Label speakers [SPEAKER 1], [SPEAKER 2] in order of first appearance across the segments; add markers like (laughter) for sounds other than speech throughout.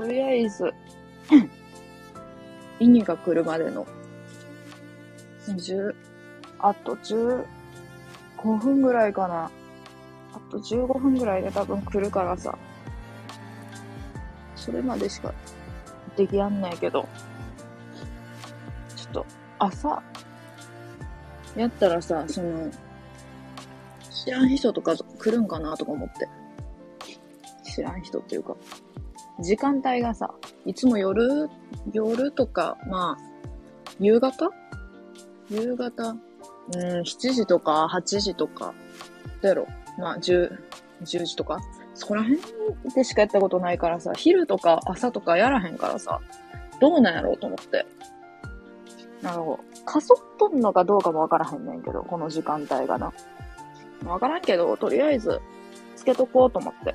[SPEAKER 1] とりあえず、イニが来るまでの、10、あと15分ぐらいかな。あと15分ぐらいで多分来るからさ。それまでしかできやんないけど。ちょっと、朝、やったらさ、その、知らん人とか来るんかなとか思って。知らん人っていうか。時間帯がさ、いつも夜、夜とか、まあ、夕方？夕方？うん、7時とか8時とか、どうやろまあ、10、10時とか。そこら辺でしかやったことないからさ、昼とか朝とかやらへんからさ、どうなんやろうと思って。なるほど。かそっとんのかどうかもわからへんねんけど、この時間帯がな。わからんけど、とりあえず、つけとこうと思って。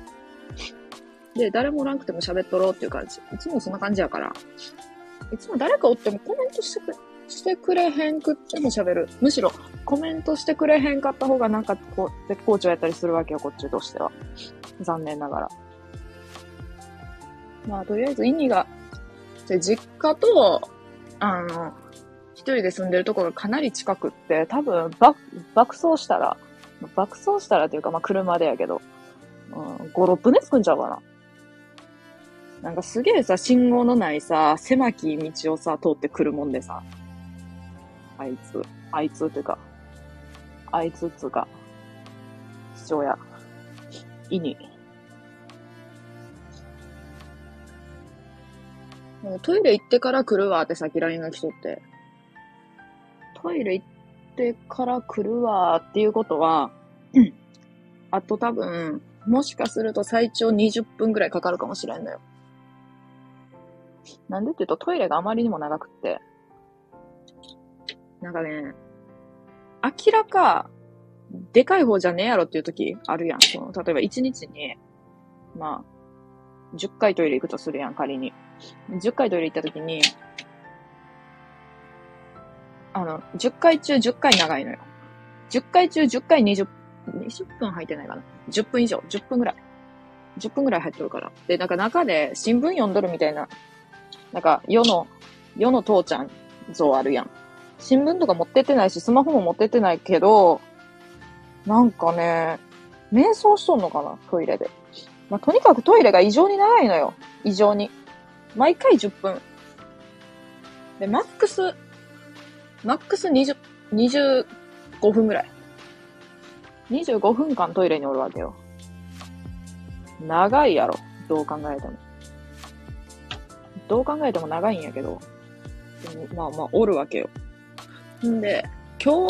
[SPEAKER 1] で、誰もおらんくても喋っとろうっていう感じ。いつもそんな感じやから。いつも誰かおってもコメントしてくれ、してくれへんくっても喋る。むしろ、コメントしてくれへんかった方がなんかこう、絶好調やったりするわけよ、こっちとしては。残念ながら。まあ、とりあえず意味が、で、実家と、あの、一人で住んでるとこがかなり近くって、多分、爆、爆走したら、爆走したらというか、まあ、車でやけど、うん、5、6分で着くんちゃうかな。なんかすげえさ、信号のないさ、狭き道をさ、通ってくるもんでさ、あいつ、あいつっていうか、あいつっつうか、父親、意に。トイレ行ってから来るわってさっき LINE が来とって。トイレ行ってから来るわっていうことは、あと多分、もしかすると最長20分ぐらいかかるかもしれんのよ。なんでって言うとトイレがあまりにも長くって。なんかね、明らか、でかい方じゃねえやろっていう時あるやん。その、例えば1日に、まあ、10回トイレ行くとするやん、仮に。10回トイレ行った時に、あの、10回中10回長いのよ。10回中10回20、20分入ってないかな。10分以上、10分ぐらい。10分ぐらい入ってるから。で、なんか中で新聞読んどるみたいな、なんか世の、世の父ちゃん像あるやん。新聞とか持ってってないし、スマホも持ってってないけど、なんかね、瞑想しとんのかなトイレで。まあ、とにかくトイレが異常に長いのよ。異常に。毎回10分。で、マックス、マックス20、25分ぐらい。25分間トイレにおるわけよ。長いやろ。どう考えても。どう考えても長いんやけど。まあまあ、おるわけよ。んで、今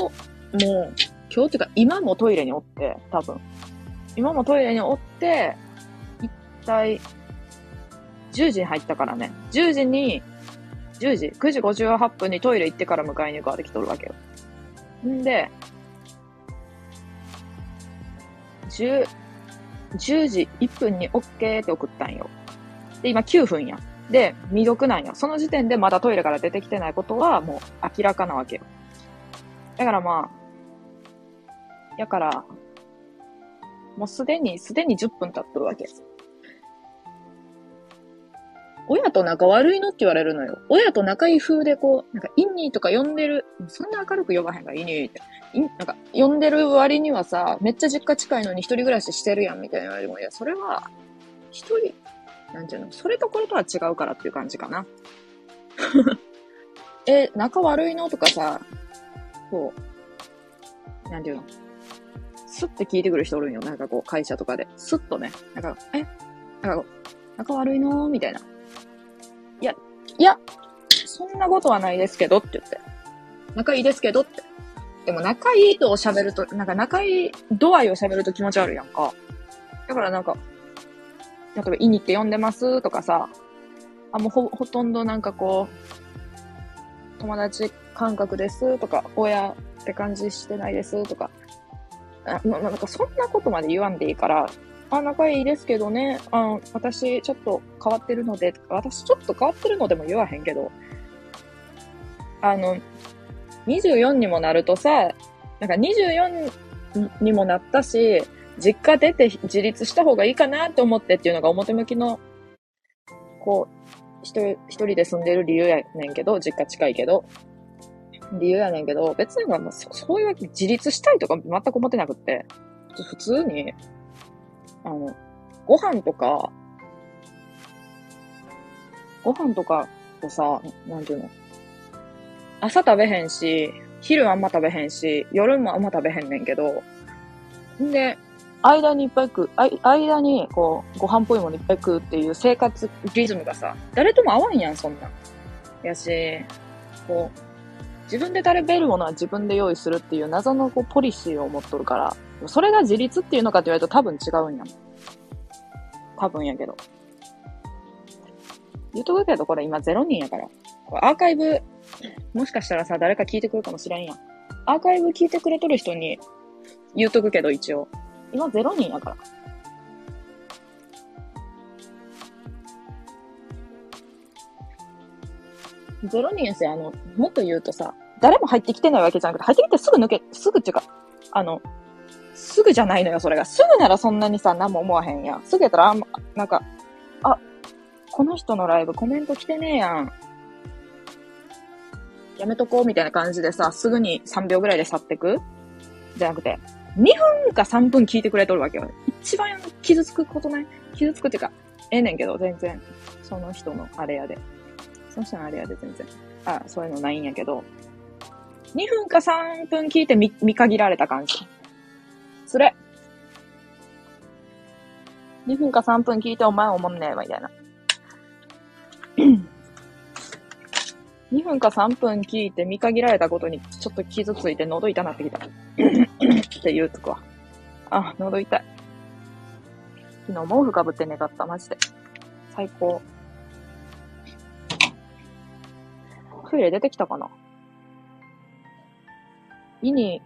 [SPEAKER 1] 日も、今日っていうか今もトイレにおって、多分。今もトイレにおって、一体、10時に入ったからね。10時に、10時、9時58分にトイレ行ってから迎えに行くわできとるわけよ。んで、10、10時1分に OK って送ったんよ。で、今9分や。で、未読なんよ。その時点でまだトイレから出てきてないことはもう明らかなわけよ。だからまあ、やから、もうすでに、すでに10分経っとるわけ。親と仲悪いのって言われるのよ。親と仲いい風でこう、なんか、インニーとか呼んでる、そんな明るく呼ばへんから、インニーって。インなんか、呼んでる割にはさ、めっちゃ実家近いのに一人暮らししてるやん、みたいな言われるも、いや、それは、一人、なんていうの、それとこれとは違うからっていう感じかな。(laughs) え、仲悪いの？とかさ、こう、なんていうの？スッて聞いてくる人おるんよ。なんかこう、会社とかで。スッとね。なんか、え？なんか、仲悪いの？みたいな。いや、いや、そんなことはないですけどって言って。仲いいですけどって。でも仲いいと喋ると、なんか仲いい度合いを喋ると気持ち悪いやんか。だからなんか、例えば、イニって呼んでますとかさ、あ、もうほ、ほとんどなんかこう、友達感覚ですとか、親って感じしてないですとか、あななんかそんなことまで言わんでいいから、あ、仲いいですけどね、あ私ちょっと変わってるので、私ちょっと変わってるのでも言わへんけど、あの、24にもなるとさ、なんか24にもなったし、実家出て自立した方がいいかなと思ってっていうのが表向きのこう、一人、一人で住んでる理由やねんけど、実家近いけど、理由やねんけど、別にまあそそういうわけ、自立したいとか全く思ってなくって、普通に、あの、ご飯とか、ご飯とかをさ、なんていうの朝食べへんし、昼あんま食べへんし、夜もあんま食べへんねんけど、んで、間にいっぱい食う、あ間に、こう、ご飯っぽいものいっぱい食うっていう生活リズムがさ、誰とも合わんやん、そんなん。やし、こう、自分で食べるものは自分で用意するっていう謎のこうポリシーを持っとるから、それが自立っていうのかって言われると多分違うんやん。多分やけど。言うとくけど、これ今0人やから。これアーカイブ、もしかしたらさ、誰か聞いてくるかもしれんやん。アーカイブ聞いてくれとる人に言うとくけど、一応。今0人やから。0人やし、あの、もっと言うとさ、誰も入ってきてないわけじゃなくて、入ってきてすぐ抜け、すぐっていうか、あの、すぐじゃないのよ、それが。すぐならそんなにさ、何も思わへんやん。すぐやったらあんま、なんか、あ、この人のライブコメント来てねえやん。やめとこうみたいな感じでさ、すぐに3秒ぐらいで去ってく？じゃなくて、2分か3分聞いてくれとるわけよ。一番傷つくことない？傷つくっていうか、ええねんけど、全然。その人のあれやで。その人のあれやで全然。あ、そういうのないんやけど。2分か3分聞いて見、見限られた感じ。それ。2分か3分聞いてお前おもんねえわ、みたいな。2分か3分聞いて見限られたことにちょっと傷ついて喉痛なってきた。って言うとくわ。あ、喉痛い。昨日毛布かぶって寝かった、マジで。最高。トイレ出てきたかな？胃に、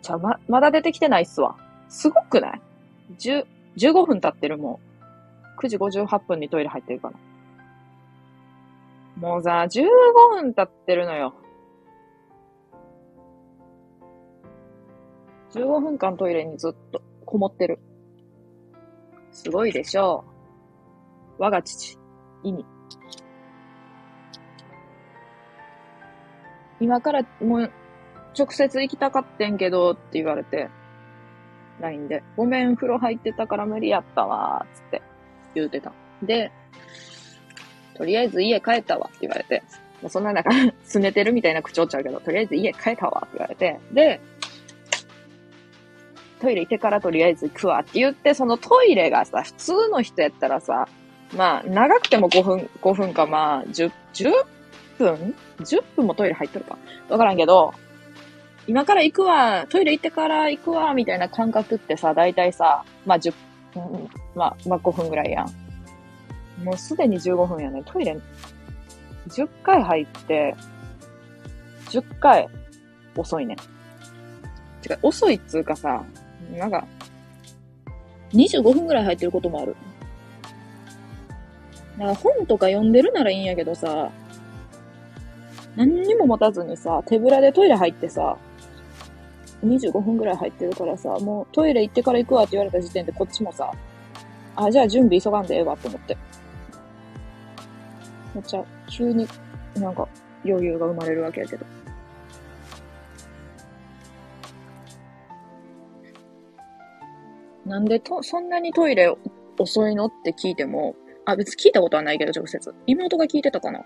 [SPEAKER 1] じゃま、まだ出てきてないっすわ。すごくない ?10、15分経ってるもう。9時58分にトイレ入ってるから。もうさ、15分経ってるのよ。15分間トイレにずっとこもってる。すごいでしょう。我が父、意味。今からもう直接行きたかってんけどって言われて、LINE で、ごめん、風呂入ってたから無理やったわ、つって言うてた。で、とりあえず家帰ったわって言われて、もうそんな中、(laughs) 拗ねてるみたいな口調っちゃうけど、とりあえず家帰ったわって言われて、で、トイレ行ってからとりあえず行くわって言って、そのトイレがさ、普通の人やったらさ、まあ、長くても5分、5分かまあ、10、10分 ?10 分もトイレ入っとるか？わからんけど、今から行くわ、トイレ行ってから行くわ、みたいな感覚ってさ、だいたいさ、まあ10、うんまあ、まあ5分ぐらいやん。もうすでに15分やね。トイレ、10回入って、10回遅いね。てか、遅いっつうかさ、なんか、25分ぐらい入ってることもある。だから本とか読んでるならいいんやけどさ、何にも持たずにさ、手ぶらでトイレ入ってさ、25分ぐらい入ってるからさ、もうトイレ行ってから行くわって言われた時点でこっちもさ、あ、じゃあ準備急がんでええわって思って。めっちゃ急になんか余裕が生まれるわけやけど。なんでと、そんなにトイレ遅いのって聞いても、あ、別に聞いたことはないけど、直接。妹が聞いてたかな。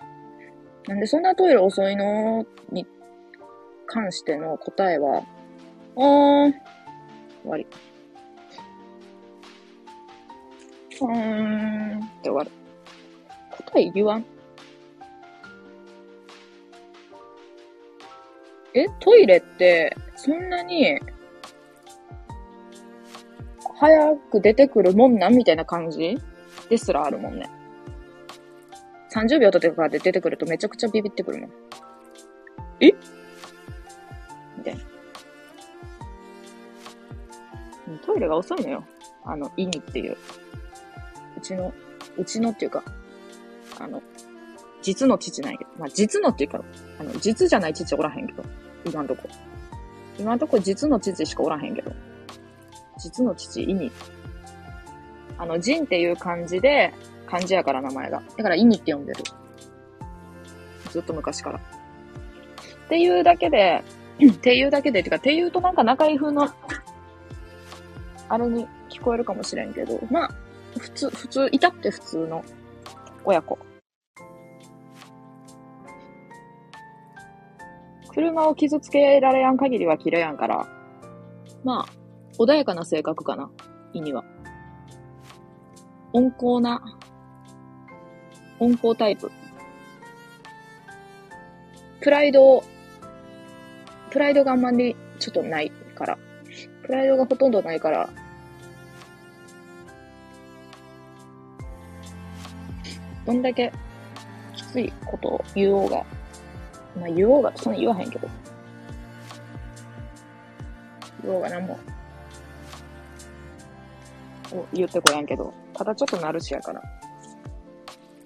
[SPEAKER 1] なんでそんなトイレ遅いのに関しての答えは、あーん、終わり。うーんって終わる。答え言わん。え、トイレって、そんなに、早く出てくるもんなんみたいな感じ？ですらあるもんね。30秒とかで出てくるとめちゃくちゃビビってくるもん。え？みたいな。うんトイレが遅いのよ。あの、意味っていう。うちの、うちのっていうか、あの、実の父なんやけど。まあ、実のっていうか、あの、実じゃない父おらへんけど。今んとこ。今んとこ実の父しかおらへんけど。実の父、意味。あの、人っていう漢字で、漢字やから名前が。だからイニって呼んでる。ずっと昔から。っていうだけで、(clears throat) っていうだけで、てか、っていうとなんか仲いい風の、あれに聞こえるかもしれんけど、まあ、普通、普通、いたって普通の親子。車を傷つけられやん限りは切れやんから、まあ、穏やかな性格かな、意には。温厚な、温厚タイプ。プライドを、プライドがあんまりちょっとないから。プライドがほとんどないから、どんだけきついことを言おうが、まあ言おうが、そんな言わへんけど。言おうがなんも、を言ってこやんけど、ただちょっとなるしやから。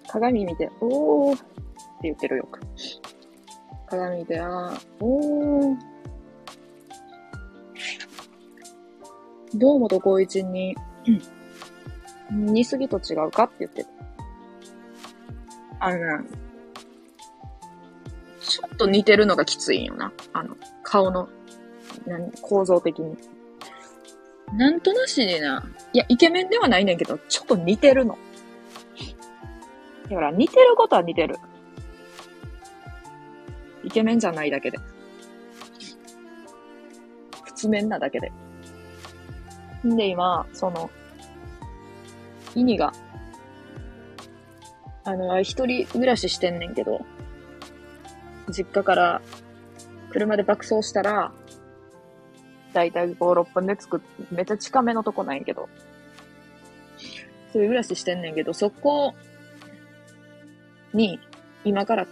[SPEAKER 1] 鏡見て、おーって言ってるよく。鏡見て、あー、おー。堂本光一に、似すぎと違うかって言ってる。あのな、ちょっと似てるのがきついんよな。あの、顔の、何、構造的に。なんとなしにな、いや、イケメンではないねんけど、ちょっと似てるの。だから似てることは似てる。イケメンじゃないだけで。普通面なだけで。んで今、その、イニが、あの、一人暮らししてんねんけど、実家から車で爆走したら、だいたい5、6分で着く、めっちゃ近めのとこないんけど、そういう暮らししてんねんけど、そこに、今から、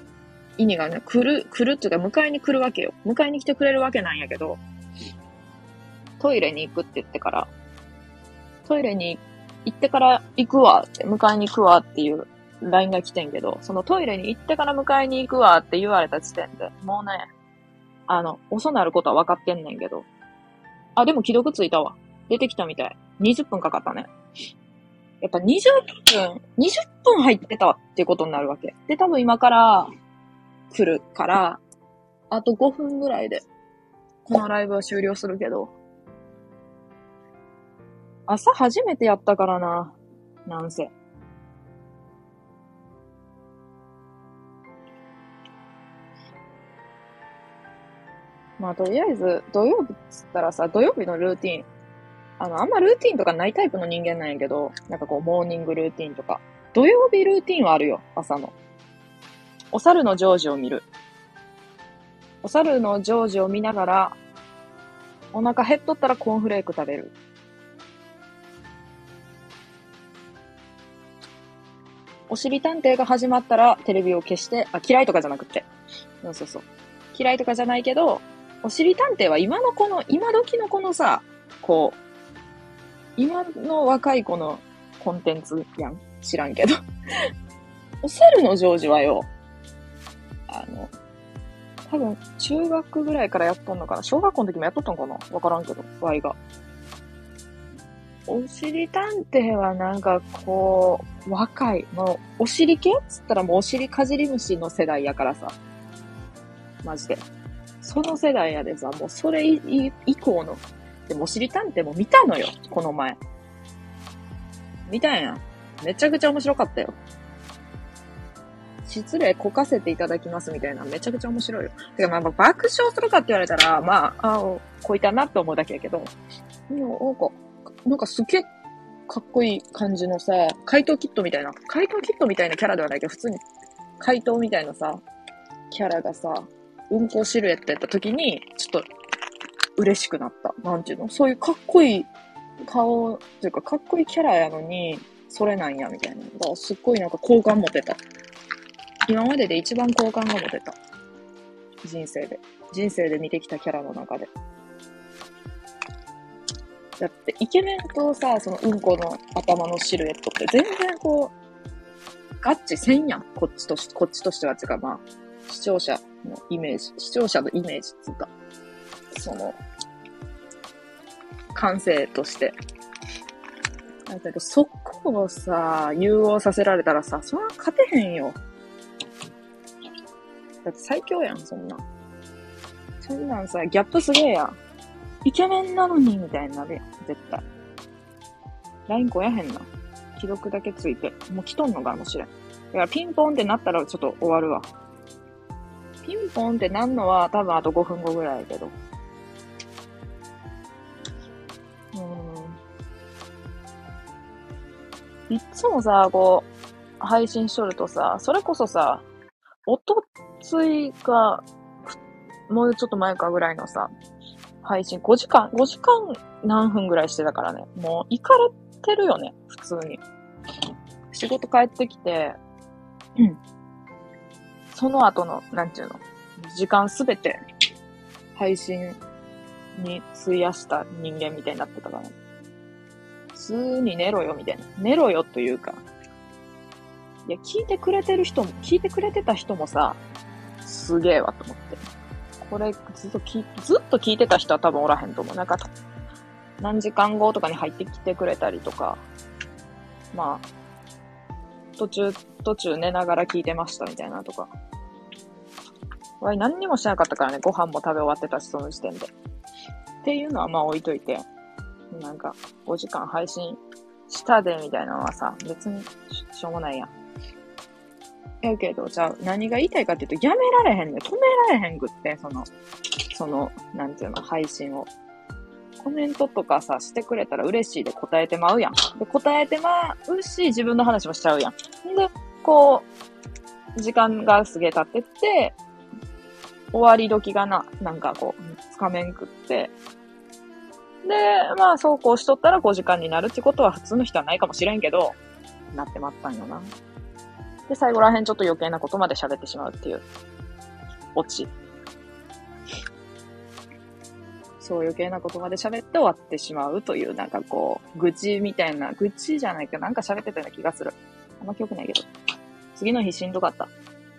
[SPEAKER 1] 意味がね、来る、来るっていうか、迎えに来るわけよ。迎えに来てくれるわけなんやけど、トイレに行くって言ってから、トイレに行ってから行くわって、迎えに行くわっていう LINE が来てんけど、そのトイレに行ってから迎えに行くわって言われた時点で、もうね、あの、遅なることは分かってんねんけど。あ、でも既読ついたわ。出てきたみたい。20分かかったね。やっぱ20分、20分入ってたっていうことになるわけ。で、多分今から来るから、あと5分ぐらいで、このライブは終了するけど、朝初めてやったからな。なんせ。まあ、とりあえず、土曜日っつったらさ、土曜日のルーティン。あの、あんまルーティンとかないタイプの人間なんやけど、なんかこう、モーニングルーティンとか。土曜日ルーティンはあるよ、朝の。お猿のジョージを見る。お猿のジョージを見ながら、お腹減っとったらコーンフレーク食べる。おしり探偵が始まったらテレビを消して、あ、嫌いとかじゃなくて。そうそうそう。嫌いとかじゃないけど、おしり探偵は今のこの、今時のこのさ、こう、今の若い子のコンテンツやん。知らんけど。(laughs) お猿のジョージはよ、あの、多分、中学ぐらいからやっとんのかな小学校の時もやっとったんかなわからんけど、ワイが。おしり探偵はなんかこう、若い。もう、お尻系っつったらもうお尻かじり虫の世代やからさ。マジで。その世代やでさ、もうそれ以降の、でもおしり探偵も見たのよ、この前。見たんやん。めちゃくちゃ面白かったよ。失礼こかせていただきますみたいな、めちゃくちゃ面白いよ。てか、まあ、爆笑するかって言われたら、まあ、あこいたなって思うだけやけど、でも、なんか、なんかすげえかっこいい感じのさ、怪盗キットみたいな、怪盗キットみたいなキャラではないけど、普通に怪盗みたいなさ、キャラがさ、うんこシルエットやった時に、ちょっと嬉しくなった。なんていうの？そういうかっこいい顔、というかかっこいいキャラやのに、それなんや、みたいな。だからすっごいなんか好感持てた。今までで一番好感が持てた。人生で。人生で見てきたキャラの中で。だって、イケメンとさ、そのうんこの頭のシルエットって全然こう、合致せんやん。こっちとし、こっちとしては、つかまあ、視聴者のイメージ、視聴者のイメージつうか、その、感性として。だけど、そこをさ、融合させられたらさ、そんな勝てへんよ。だって最強やん、そんな。そんなんさ、ギャップすげえやん。イケメンなのに、みたいになるやん、絶対。LINE 来やへんな。既読だけついて。もう来とんのかもしれん。だからピンポンってなったらちょっと終わるわ。ピンポンってなんのは多分あと5分後ぐらいやけど。うん。いっつもさ、こう、配信しとるとさ、それこそさ、おとついか、もうちょっと前かぐらいのさ、配信5時間、5時間何分ぐらいしてたからね。もう、行かれてるよね、普通に。仕事帰ってきて、うん。その後の、なんていうの、時間すべて、配信に費やした人間みたいになってたから。普通に寝ろよ、みたいな。寝ろよというか。いや、聞いてくれてる人も、聞いてくれてた人もさ、すげえわと思って。これ、ずっと聞、ずっと聞いてた人は多分おらへんと思う。なんか、何時間後とかに入ってきてくれたりとか、まあ、途中、途中寝ながら聞いてましたみたいなとか。わい、何にもしなかったからね、ご飯も食べ終わってたし、その時点で。っていうのはまあ置いといて、なんか、5時間配信したで、みたいなのはさ、別にしょうもないやん。やけど、じゃあ何が言いたいかっていうと、やめられへんね。止められへんくって、その、その、なんていうの、配信を。コメントとかさ、してくれたら嬉しいで答えてまうやん。で、答えてまうし、自分の話もしちゃうやん。で、こう、時間がすげえ経ってって、終わり時がな、なんかこう、つかめんくって、で、まあ、そうこうしとったら5時間になるってことは普通の人はないかもしれんけど、なってまったんよな。で、最後らへんちょっと余計なことまで喋ってしまうっていう、オチ。そう余計なことまで喋って終わってしまうという、なんかこう、愚痴みたいな、愚痴じゃないけど、なんか喋ってたような気がする。あんま記憶ないけど。次の日しんどかった。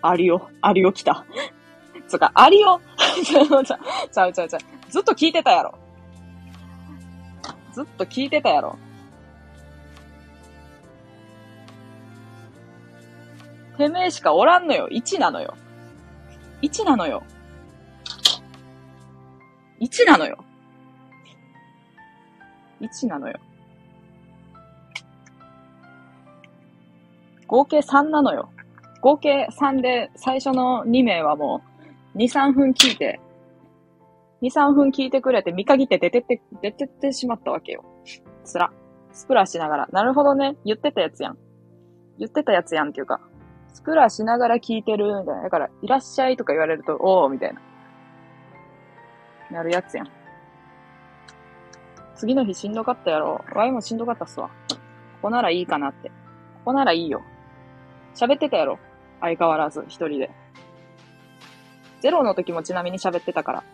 [SPEAKER 1] アリオ、アリオ来た。つか、アリオちゃうちゃうちゃうちゃう。ずっと聞いてたやろ。ずっと聞いてたやろ。てめえしかおらんのよ。1なのよ。1なのよ。1なのよ。1なのよ。合計3なのよ。合計3で最初の2名はもう2、3分聞いて、2、3分聞いてくれて見限って出てって、出てってしまったわけよ。つら。スプラしながら。なるほどね。言ってたやつやん。言ってたやつやんっていうか、スプラしながら聞いてるみたいな。だから、いらっしゃいとか言われると、おーみたいな。なるやつやん。次の日しんどかったやろ。ワイもしんどかったっすわ。ここならいいかなって。ここならいいよ。喋ってたやろ。相変わらず、一人で。ゼロの時もちなみに喋ってたから。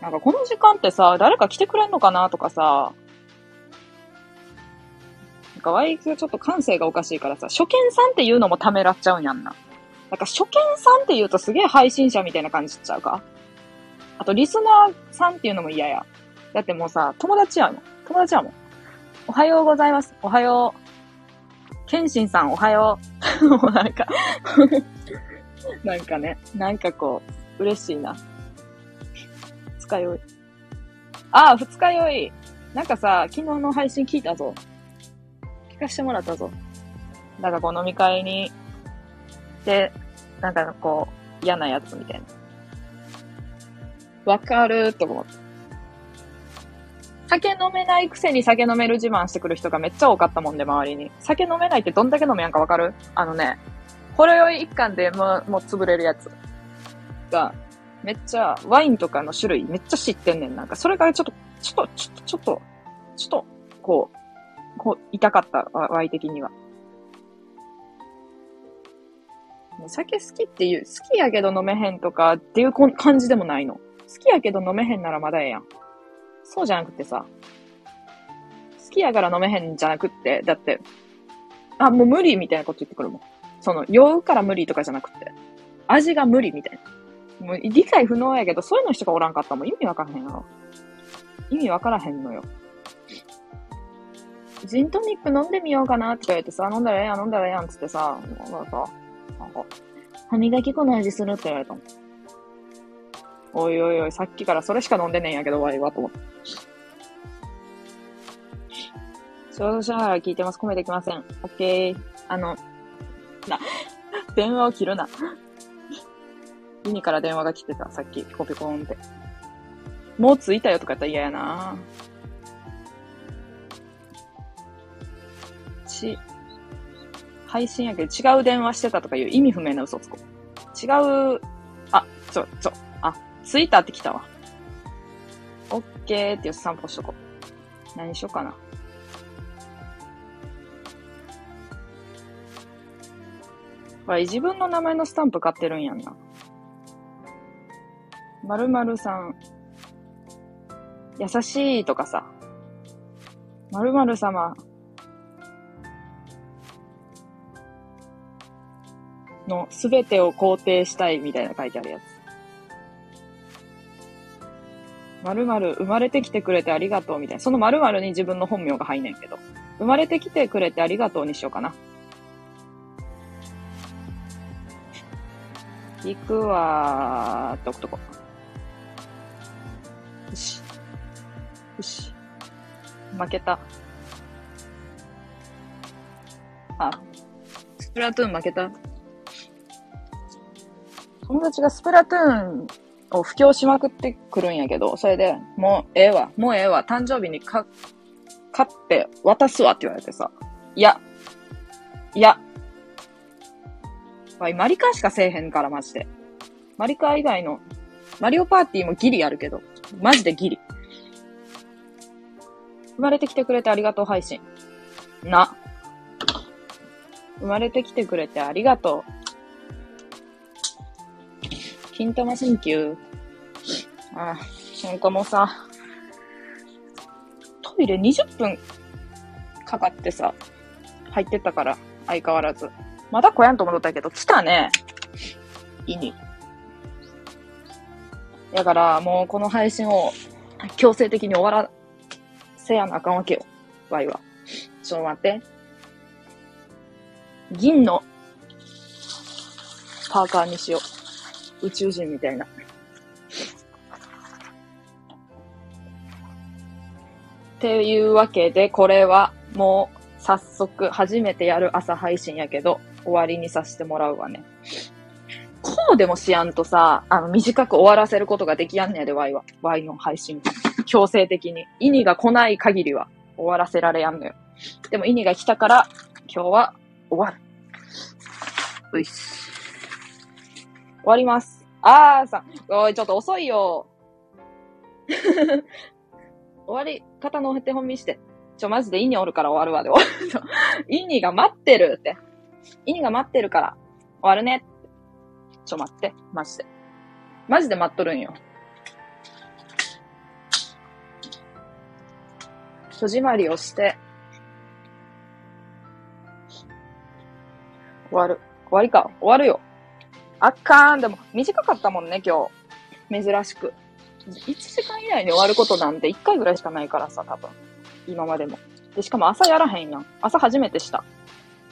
[SPEAKER 1] なんかこの時間ってさ、誰か来てくれんのかなとかさ、なんかワイがちょっと感性がおかしいからさ、初見さんっていうのもためらっちゃうんやんな。なんか初見さんって言うとすげえ配信者みたいな感じっちゃうかあとリスナーさんっていうのも嫌や。だってもうさ、友達やもん。友達やもん。おはようございます。おはよう。ケンシンさんおはよう。(laughs) もうなんか (laughs) なんかね、なんかこう、嬉しいな。二日酔い。ああ、二日酔い。なんかさ、昨日の配信聞いたぞ。聞かしてもらったぞ。なんかこう飲み会にで、なんかこう、嫌なやつみたいな。わかると思って。酒飲めないくせに酒飲める自慢してくる人がめっちゃ多かったもんで、周りに。酒飲めないってどんだけ飲めやんかわかる？あのね、ほろ酔い一貫でもう、もう潰れるやつが、めっちゃ、ワインとかの種類めっちゃ知ってんねん。なんか、それがちょっと、ちょっと、ちょっと、ちょっと、ちょっと、こう、こう、痛かった、ワイ的には。酒好きっていう、好きやけど飲めへんとかっていう感じでもないの。好きやけど飲めへんならまだええやん。そうじゃなくてさ、好きやから飲めへんじゃなくって、だって、あ、もう無理みたいなこと言ってくるもん。その、酔うから無理とかじゃなくて、味が無理みたいな。もう理解不能やけど、そういうの人がおらんかったもう意味わからへんやろ。意味わからへんのよ。ジントニック飲んでみようかなって言われてさ、飲んだらええやん、飲んだらええやんっつってさ、なんかさ、なんか、歯磨き粉の味するって言われたの。おいおいおい、さっきからそれしか飲んでねえんやけど、ワイは、と思って。少々しながら聞いてます。込めてきません。オッケー。あの、な、電話を切るな。ユニから電話が来てた、さっき、ピコピコーンって。もう着いたよとかやったら嫌やなち、配信やけど違う電話してたとかいう意味不明な嘘つこう。違う、あ、ちょ、ちょ、あ、着いたって来たわ。オッケーってよ散歩しとこう。何しようかな。ほら、自分の名前のスタンプ買ってるんやんな。まるまるさん、優しいとかさ、まるまる様、のすべてを肯定したいみたいな書いてあるやつ。まるまる生まれてきてくれてありがとうみたいな。そのまるまるに自分の本名が入んねんけど。生まれてきてくれてありがとうにしようかな。行くわーって置くとこ？よし。よし。負けた。あ、スプラトゥーン負けた。友達がスプラトゥーンを布教しまくってくるんやけど、それで、もうええわ、もうええわ、誕生日にか、買って渡すわって言われてさ、いや、いや、わい、マリカーしかせえへんから、マジで。マリカー以外の、マリオパーティーもギリあるけど、マジでギリ。生まれてきてくれてありがとう配信。な。生まれてきてくれてありがとう。金玉 thank you。ああ、なんかもうさ、トイレ20分かかってさ、入ってたから、相変わらず。まだ来やんと思ったけど、来たね。胃に。だから、もうこの配信を強制的に終わらせやなあかんわけよ。ワイは。ちょっと待って。銀のパーカーにしよう。宇宙人みたいな。っていうわけで、これはもう早速初めてやる朝配信やけど、終わりにさせてもらうわね。こうでもしやんとさ、あの、短く終わらせることができやんねやで、ワイは。ワイの配信。強制的に。意味が来ない限りは終わらせられやんのよ。でも意味が来たから、今日は終わる。ういっす。終わります。あーさ、おい、ちょっと遅いよ。(laughs) 終わり方の手本見して。ちょ、マジでイニおるから終わるわで終わる。(laughs) イニが待ってるって。イニが待ってるから、終わるね。ちょ、待って。マジで。マジで待っとるんよ。戸締まりをして、終わる。終わりか。終わるよ。あかーん。でも、短かったもんね、今日。珍しく。1時間以内に終わることなんて1回ぐらいしかないからさ、多分。今までも。で、しかも朝やらへんやん。朝初めてした。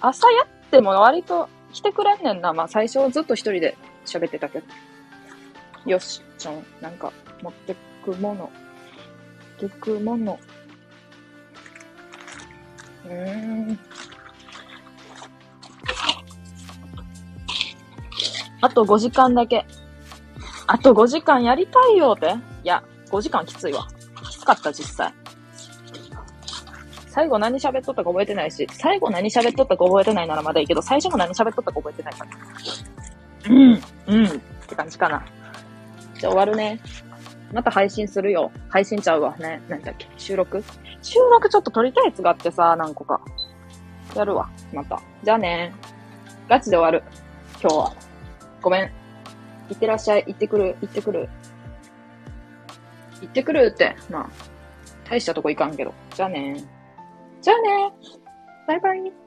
[SPEAKER 1] 朝やっても割と来てくれんねんな。まあ最初ずっと一人で喋ってたけど。よし、ちょん、なんか持ってくもの。持ってくもの。うーん。あと5時間だけ。あと5時間やりたいよっていや、5時間きついわ。きつかった、実際。最後何喋っとったか覚えてないし、最後何喋っとったか覚えてないならまだいいけど、最初も何喋っとったか覚えてないから。うん、うんって感じかな。じゃあ終わるね。また配信するよ。配信ちゃうわね。何だっけ収録？収録ちょっと撮りたいやつがあってさ、何個か。やるわ。また。じゃあね。ガチで終わる。今日は。ごめん。行ってらっしゃい。行ってくる。行ってくる。行ってくるって。まあ、大したとこ行かんけど。じゃあね。じゃあね。バイバイ。